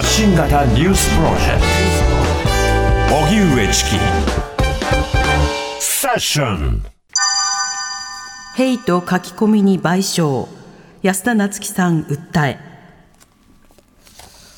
発信型ニュースプロジェクト。荻上チキセッションヘイト書き込みに賠償。安田夏樹さん訴え。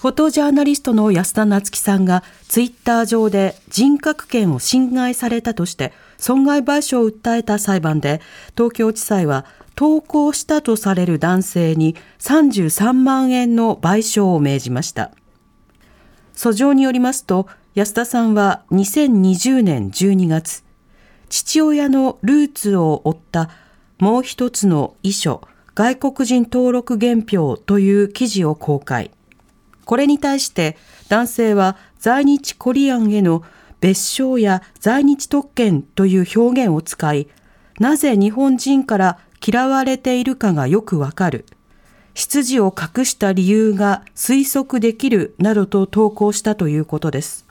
フォトジャーナリストの安田夏樹さんがツイッター上で人格権を侵害されたとして損害賠償を訴えた裁判で東京地裁は投稿したとされる男性に33万円の賠償を命じました。訴状によりますと安田さんは2020年12月父親のルーツを追ったもう一つの遺書外国人登録原票という記事を公開これに対して男性は在日コリアンへの別称や在日特権という表現を使い、なぜ日本人から嫌われているかがよくわかる。出自を隠した理由が推測できるなどと投稿したということです。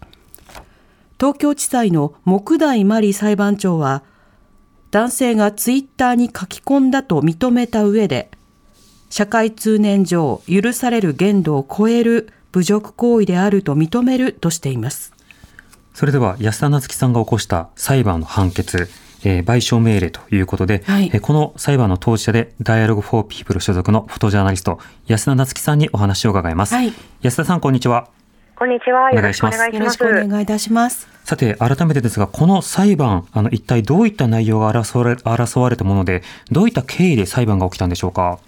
東京地裁の木大真理裁判長は、男性がツイッターに書き込んだと認めた上で、社会通念上許される限度を超える侮辱行為であると認めるとしています。それでは安田なつきさんが起こした裁判の判決、えー、賠償命令ということで、はい、えー、この裁判の当事者で Dialogue for People 所属のフォトジャーナリスト安田なつきさんにお話を伺います、はい、安田さんこんにちはこんにちは。お願いします。よろしくお願いいたします。さて、改めてですが、この裁判、あの、一体どういった内容が争われ争われたもので、どういった経緯で裁判が起きたんでしょうか？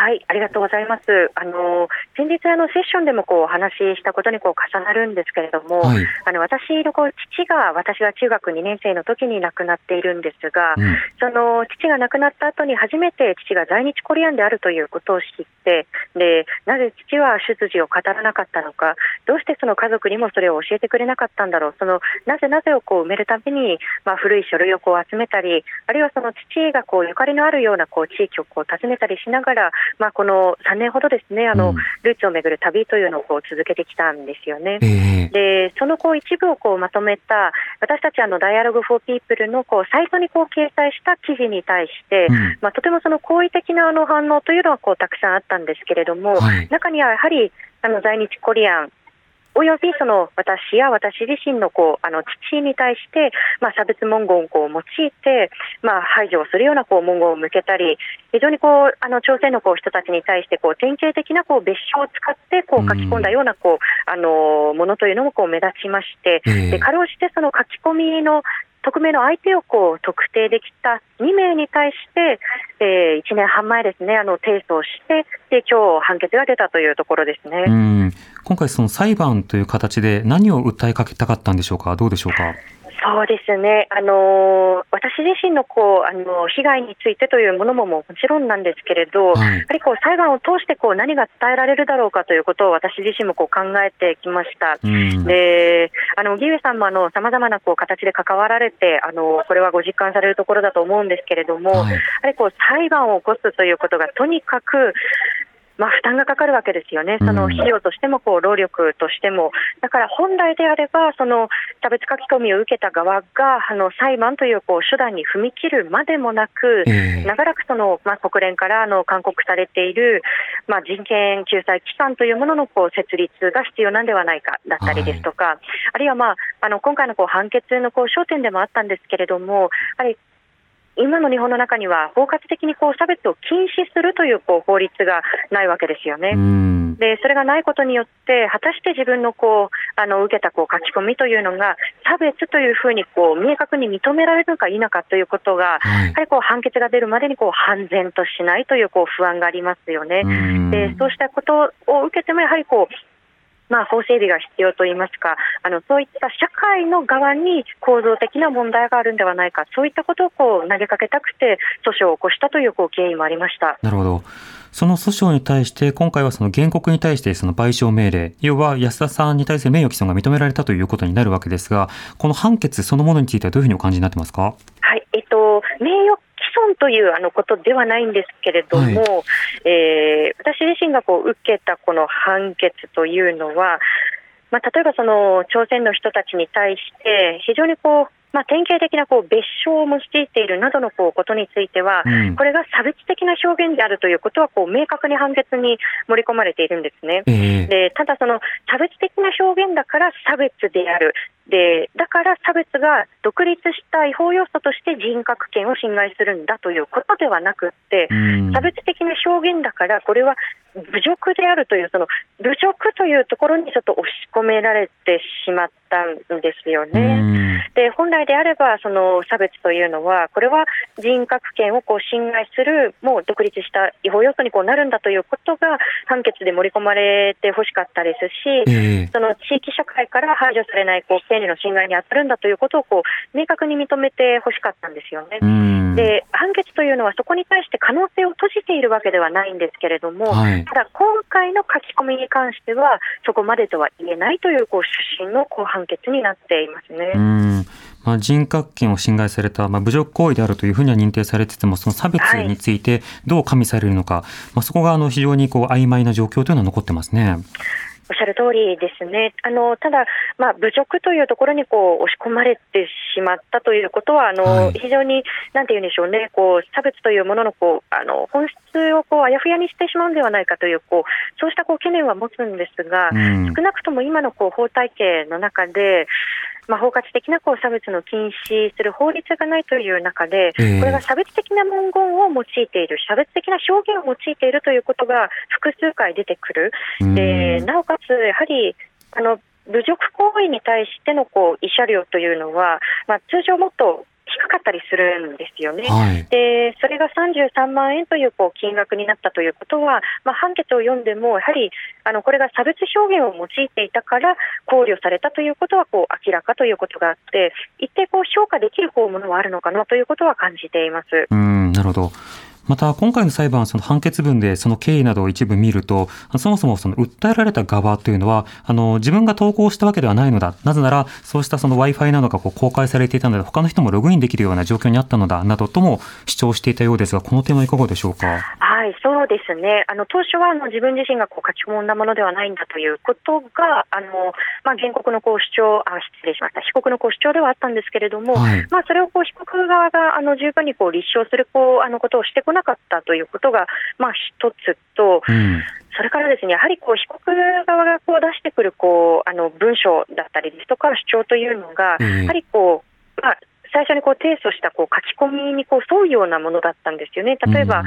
はい、ありがとうございます。あの先日あのセッションでもこうお話ししたことにこう重なるんですけれども、はい、あの私のこう父が私が中学2年生の時に亡くなっているんですが、うん、その父が亡くなった後に初めて父が在日コリアンであるということを知って、でなぜ父は出自を語らなかったのか、どうしてその家族にもそれを教えてくれなかったんだろう、そのなぜなぜをこう埋めるためにまあ古い書類をこう集めたり、あるいはその父がこうゆかりのあるようなこう地域をこう訪ねたりしながらまあ、この3年ほどですねあの、うん、ルーツをめぐる旅というのをこう続けてきたんですよね。えー、でそのこう一部をこうまとめた私たちあのダイアログ・フォー・ピープルのこうサイトにこう掲載した記事に対して、うん、まあ、とてもその好意的なあの反応というのはこうたくさんあったんですけれども、はい、中にはやはりあの在日コリアンおよびその私や私自身のこうあの父に対して、まあ、差別文言をこう用いて、まあ、排除をするようなこう文言を向けたり非常にこうあの朝鮮のこう人たちに対してこう典型的なこう別称を使ってこう書き込んだようなこう、あのものというのもこう目立ちまして、でかろうじてその書き込みの匿名の相手をこう特定できた2名に対して、えー、1年半前ですね、あの提訴をして、で今日判決が出たというところですね。今回、その裁判という形で何を訴えかけたかったんでしょうか、どうでしょうか？そうですね、あの私自身のこうあの被害についてというものももちろんなんですけれど、はい、やはりこう裁判を通してこう何が伝えられるだろうかということを私自身もこう考えてきました。うん、であの荻上さんもさまざまなこう形で関わられてあの、これはご実感されるところだと思うんですけれども、はい、やはりこう裁判を起こすということがとにかくまあ、負担がかかるわけですよね、その費用としてもこう労力としても、だから本来であれば、その差別書き込みを受けた側があの裁判というこう手段に踏み切るまでもなく、長らくその、まあ、国連からあの勧告されている、まあ、人権救済機関というもののこう設立が必要なんではないかだったりですとか、はい、あるいは、まあ、あの今回のこう判決のこう焦点でもあったんですけれども、やはり今の日本の中には包括的にこう差別を禁止するというこう法律がないわけですよね。でそれがないことによって果たして自分のこうあの受けたこう書き込みというのが差別というふうにこう明確に認められるのか否かということが、はい、やはりこう判決が出るまでにこう判然としないというこう不安がありますよね。でそうしたことを受けてもやはりこうまあ、法整備が必要といいますかあのそういった社会の側に構造的な問題があるんではないかそういったことをこう投げかけたくて訴訟を起こしたというこう経緯もありました。なるほど。その訴訟に対して今回はその原告に対してその賠償命令要は安田さんに対する名誉毀損が認められたということになるわけですがこの判決そのものについてはどういうふうにお感じになってますか？はいえっと名誉損というあのことではないんですけれども、はい、えー、私自身がこう受けたこの判決というのは、まあ、例えばその朝鮮の人たちに対して非常にこうまあ、典型的なこう別称を用いているなどのこうことについては、うん、これが差別的な表現であるということはこう明確に判決に盛り込まれているんですね。えー、でただ、その差別的な表現だから差別である。でだから差別が独立した違法要素として人格権を侵害するんだということではなくて、うん、差別的な表現だから、これは侮辱であるという、その侮辱というところにちょっと押し込められてしまったんですよね。で本来であれば、その差別というのは、これは人格権をこう侵害する、もう独立した違法要素にこうなるんだということが、判決で盛り込まれてほしかったですし、その地域社会から排除されないこう権利の侵害に当たるんだということをこう明確に認めてほしかったんですよね。で判決というのは、そこに対して可能性を閉じているわけではないんですけれども、はい、ただ今回の書き込みに関しては、そこまでとは言えないというこう主審のこう判決になっていますね。まあ、人格権を侵害された、まあ、侮辱行為であるというふうには認定されてても、その差別についてどう加味されるのか、はい、まあ、そこがあの非常にこう曖昧な状況というのは残ってますね。おっしゃる通りですね。あのただ、まあ、侮辱というところにこう押し込まれてしまったということは、あの、はい、非常に、なんていうんでしょうね、こう差別というもののこうあの本質をこうあやふやにしてしまうんではないかというこうそうしたこう懸念は持つんですが、うん、少なくとも今のこう法体系の中で、まあ、包括的なこう差別の禁止する法律がないという中で、これが差別的な文言を用いている、差別的な表現を用いているということが複数回出てくる、でなおかつ、やはりあの侮辱行為に対してのこう慰謝料というのは、まあ、通常もっと低かったりするんですよね。はい、でそれが33万円というこう金額になったということは、まあ、判決を読んでも、やはりあのこれが差別表現を用いていたから考慮されたということはこう明らかということがあって、一定こう評価できるものはあるのかなということは感じています。うんなるほどまた今回の裁判、その判決文でその経緯などを一部見ると、そもそもその訴えられた側というのは、あの自分が投稿したわけではないのだ、なぜならそうしたその Wi-Fi などがこう公開されていたので、他の人もログインできるような状況にあったのだなどとも主張していたようですが、この点はいかがでしょうか？はい、そうですね。あの当初はあの自分自身がこう書き込んだものではないんだということが、あのまあ原告のこう主張、あ失礼しました。被告のこう主張ではあったんですけれども、はい、まあそれをこう被告側があの十分にこう立証するこうあのことをしてこなかったということが、まあ、一つと、うん、それからですねやはりこう被告側がこう出してくるこうあの文章だったりですとか主張というのが、やはりこう、まあ、最初にこう提訴したこう書き込みにこう沿うようなものだったんですよね。例えば、うん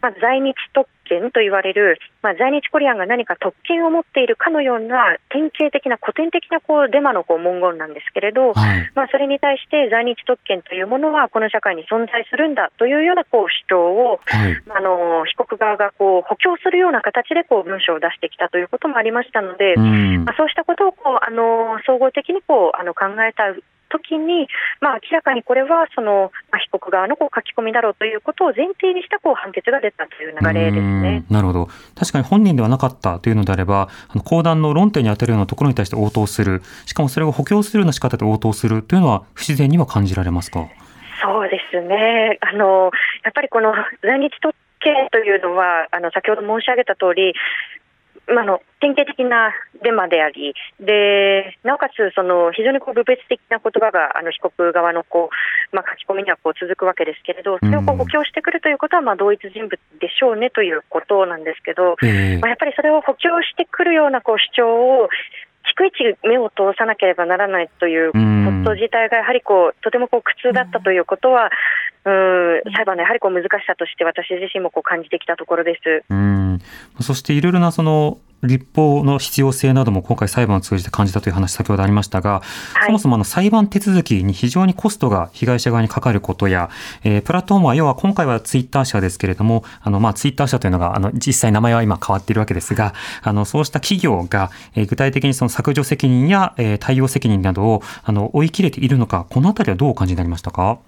まあ、在日特権と言われる、まあ、在日コリアンが何か特権を持っているかのような典型的な古典的なこうデマのこう文言なんですけれど、はい、まあ、それに対して在日特権というものはこの社会に存在するんだというようなこう主張を、はい、あの被告側がこう補強するような形でこう文章を出してきたということもありましたので、まあ、そうしたことをこうあの総合的にこうあの考えた時に、まあ、明らかにこれはその、まあ、被告側のこう書き込みだろうということを前提にしたこう判決が出たという流れですね。なるほど、確かに本人ではなかったというのであれば、あの講談の論点に当たるようなところに対して応答する、しかもそれを補強するような仕方で応答するというのは、不自然には感じられますか？そうですね。あのやっぱりこの在日特権というのは、あの先ほど申し上げた通り、まあの典型的なデマであり、でなおかつその非常にこう部別的な言葉があの被告側のこう、まあ、書き込みにはこう続くわけですけれど、それをこう補強してくるということはまあ同一人物でしょうねということなんですけど、まあ、やっぱりそれを補強してくるようなこう主張を逐一目を通さなければならないということ自体がやはりこうとてもこう苦痛だったということは、うん裁判のやはりこう難しさとして私自身もこう感じてきたところです。うんそしていろいろなその立法の必要性なども今回裁判を通じて感じたという話先ほどありましたが、はい、そもそもあの裁判手続きに非常にコストが被害者側にかかることや、えー、プラットフォームは要は今回はツイッター社ですけれども、あのまあツイッター社というのがあの実際名前は今変わっているわけですが、あのそうした企業が、えー、具体的にその削除責任や、えー、対応責任などをあの追い切れているのか、このあたりはどうお感じになりましたか？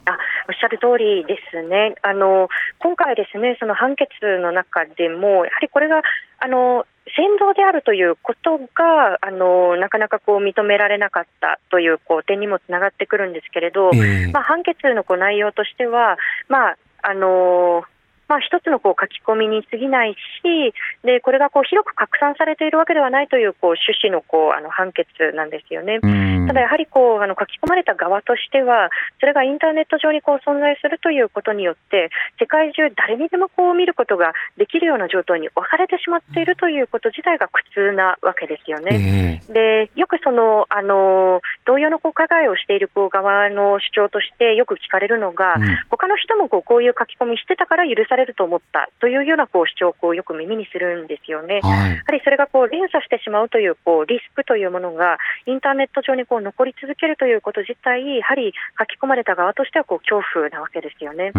おっしゃる通りですね。あの今回ですね、その判決の中でもやはりこれがあの先導であるということがあのなかなかこう認められなかったというこう点にもつながってくるんですけれど、えー、まあ、判決のこう内容としては、まああのまあ、一つのこう書き込みに過ぎないし、でこれがこう広く拡散されているわけではないというこう趣旨のこうあの判決なんですよね。ただやはりこうあの書き込まれた側としては、それがインターネット上にこう存在するということによって、世界中誰にでもこう見ることができるような状態に置かれてしまっているということ自体が苦痛なわけですよね。えー、でよくそのあの同様のこう加害をしているこう側の主張としてよく聞かれるのが、うん、他の人もこうこういう書き込みしてたから許されると思ったというようなこう主張をこうよく耳にするんですよね。はい、やはりそれがこう連鎖してしまうというこうリスクというものがインターネット上にこう残り続けるということ自体、やはり書き込まれた側としてはこう恐怖なわけですよね。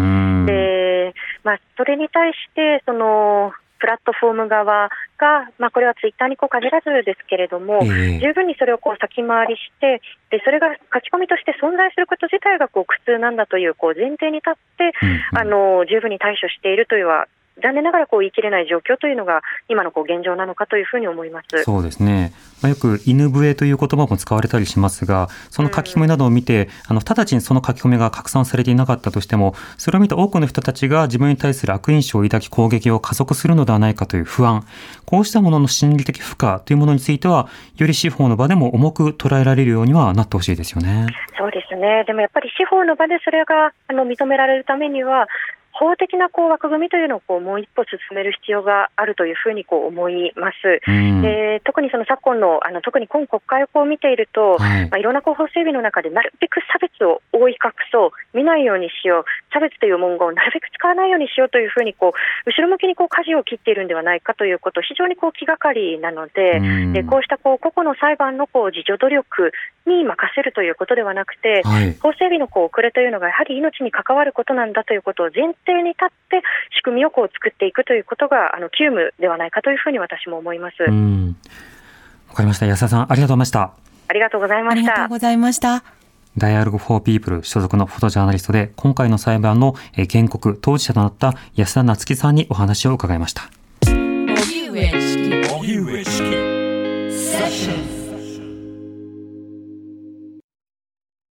で、まあ、それに対してそのプラットフォーム側が、まあ、これはツイッターにこう限らずですけれども、えー、十分にそれをこう先回りして、でそれが書き込みとして存在すること自体がこう苦痛なんだというこう前提に立って、うんうん、あの十分に対処しているというは残念ながらこう言い切れない状況というのが今のこう現状なのかというふうに思います。そうですね、まあ、よく犬笛という言葉も使われたりしますがその書き込みなどを見て、うん、あの直ちにその書き込みが拡散されていなかったとしてもそれを見た多くの人たちが自分に対する悪印象を抱き攻撃を加速するのではないかという不安。こうしたものの心理的負荷というものについてはより司法の場でも重く捉えられるようにはなってほしいですよね。そうですね。でもやっぱり司法の場でそれがあの認められるためには法的なこう枠組みというのをこうもう一歩進める必要があるというふうにこう思います。で特にその昨今のあの特に今国会をこう見ていると、はい、まあ、いろんなこう法整備の中でなるべく差別を覆い隠そう、見ないようにしよう、差別という文言をなるべく使わないようにしようというふうにこう後ろ向きにこう舵を切っているんではないかということ、非常にこう気がかりなので、でこうしたこう個々の裁判のこう自助努力に任せるということではなくて、はい、法整備のこう遅れというのがやはり命に関わることなんだということを前提に立って仕組みをこう作っていくということがあの急務ではないかというふうに私も思います。わかりました。安田さん、ありがとうございました。ありがとうございました。ありがとうございました。ダイアログフォーピープル所属のフォトジャーナリストで、今回の裁判の原告、当事者となった安田夏樹さんにお話を伺いました。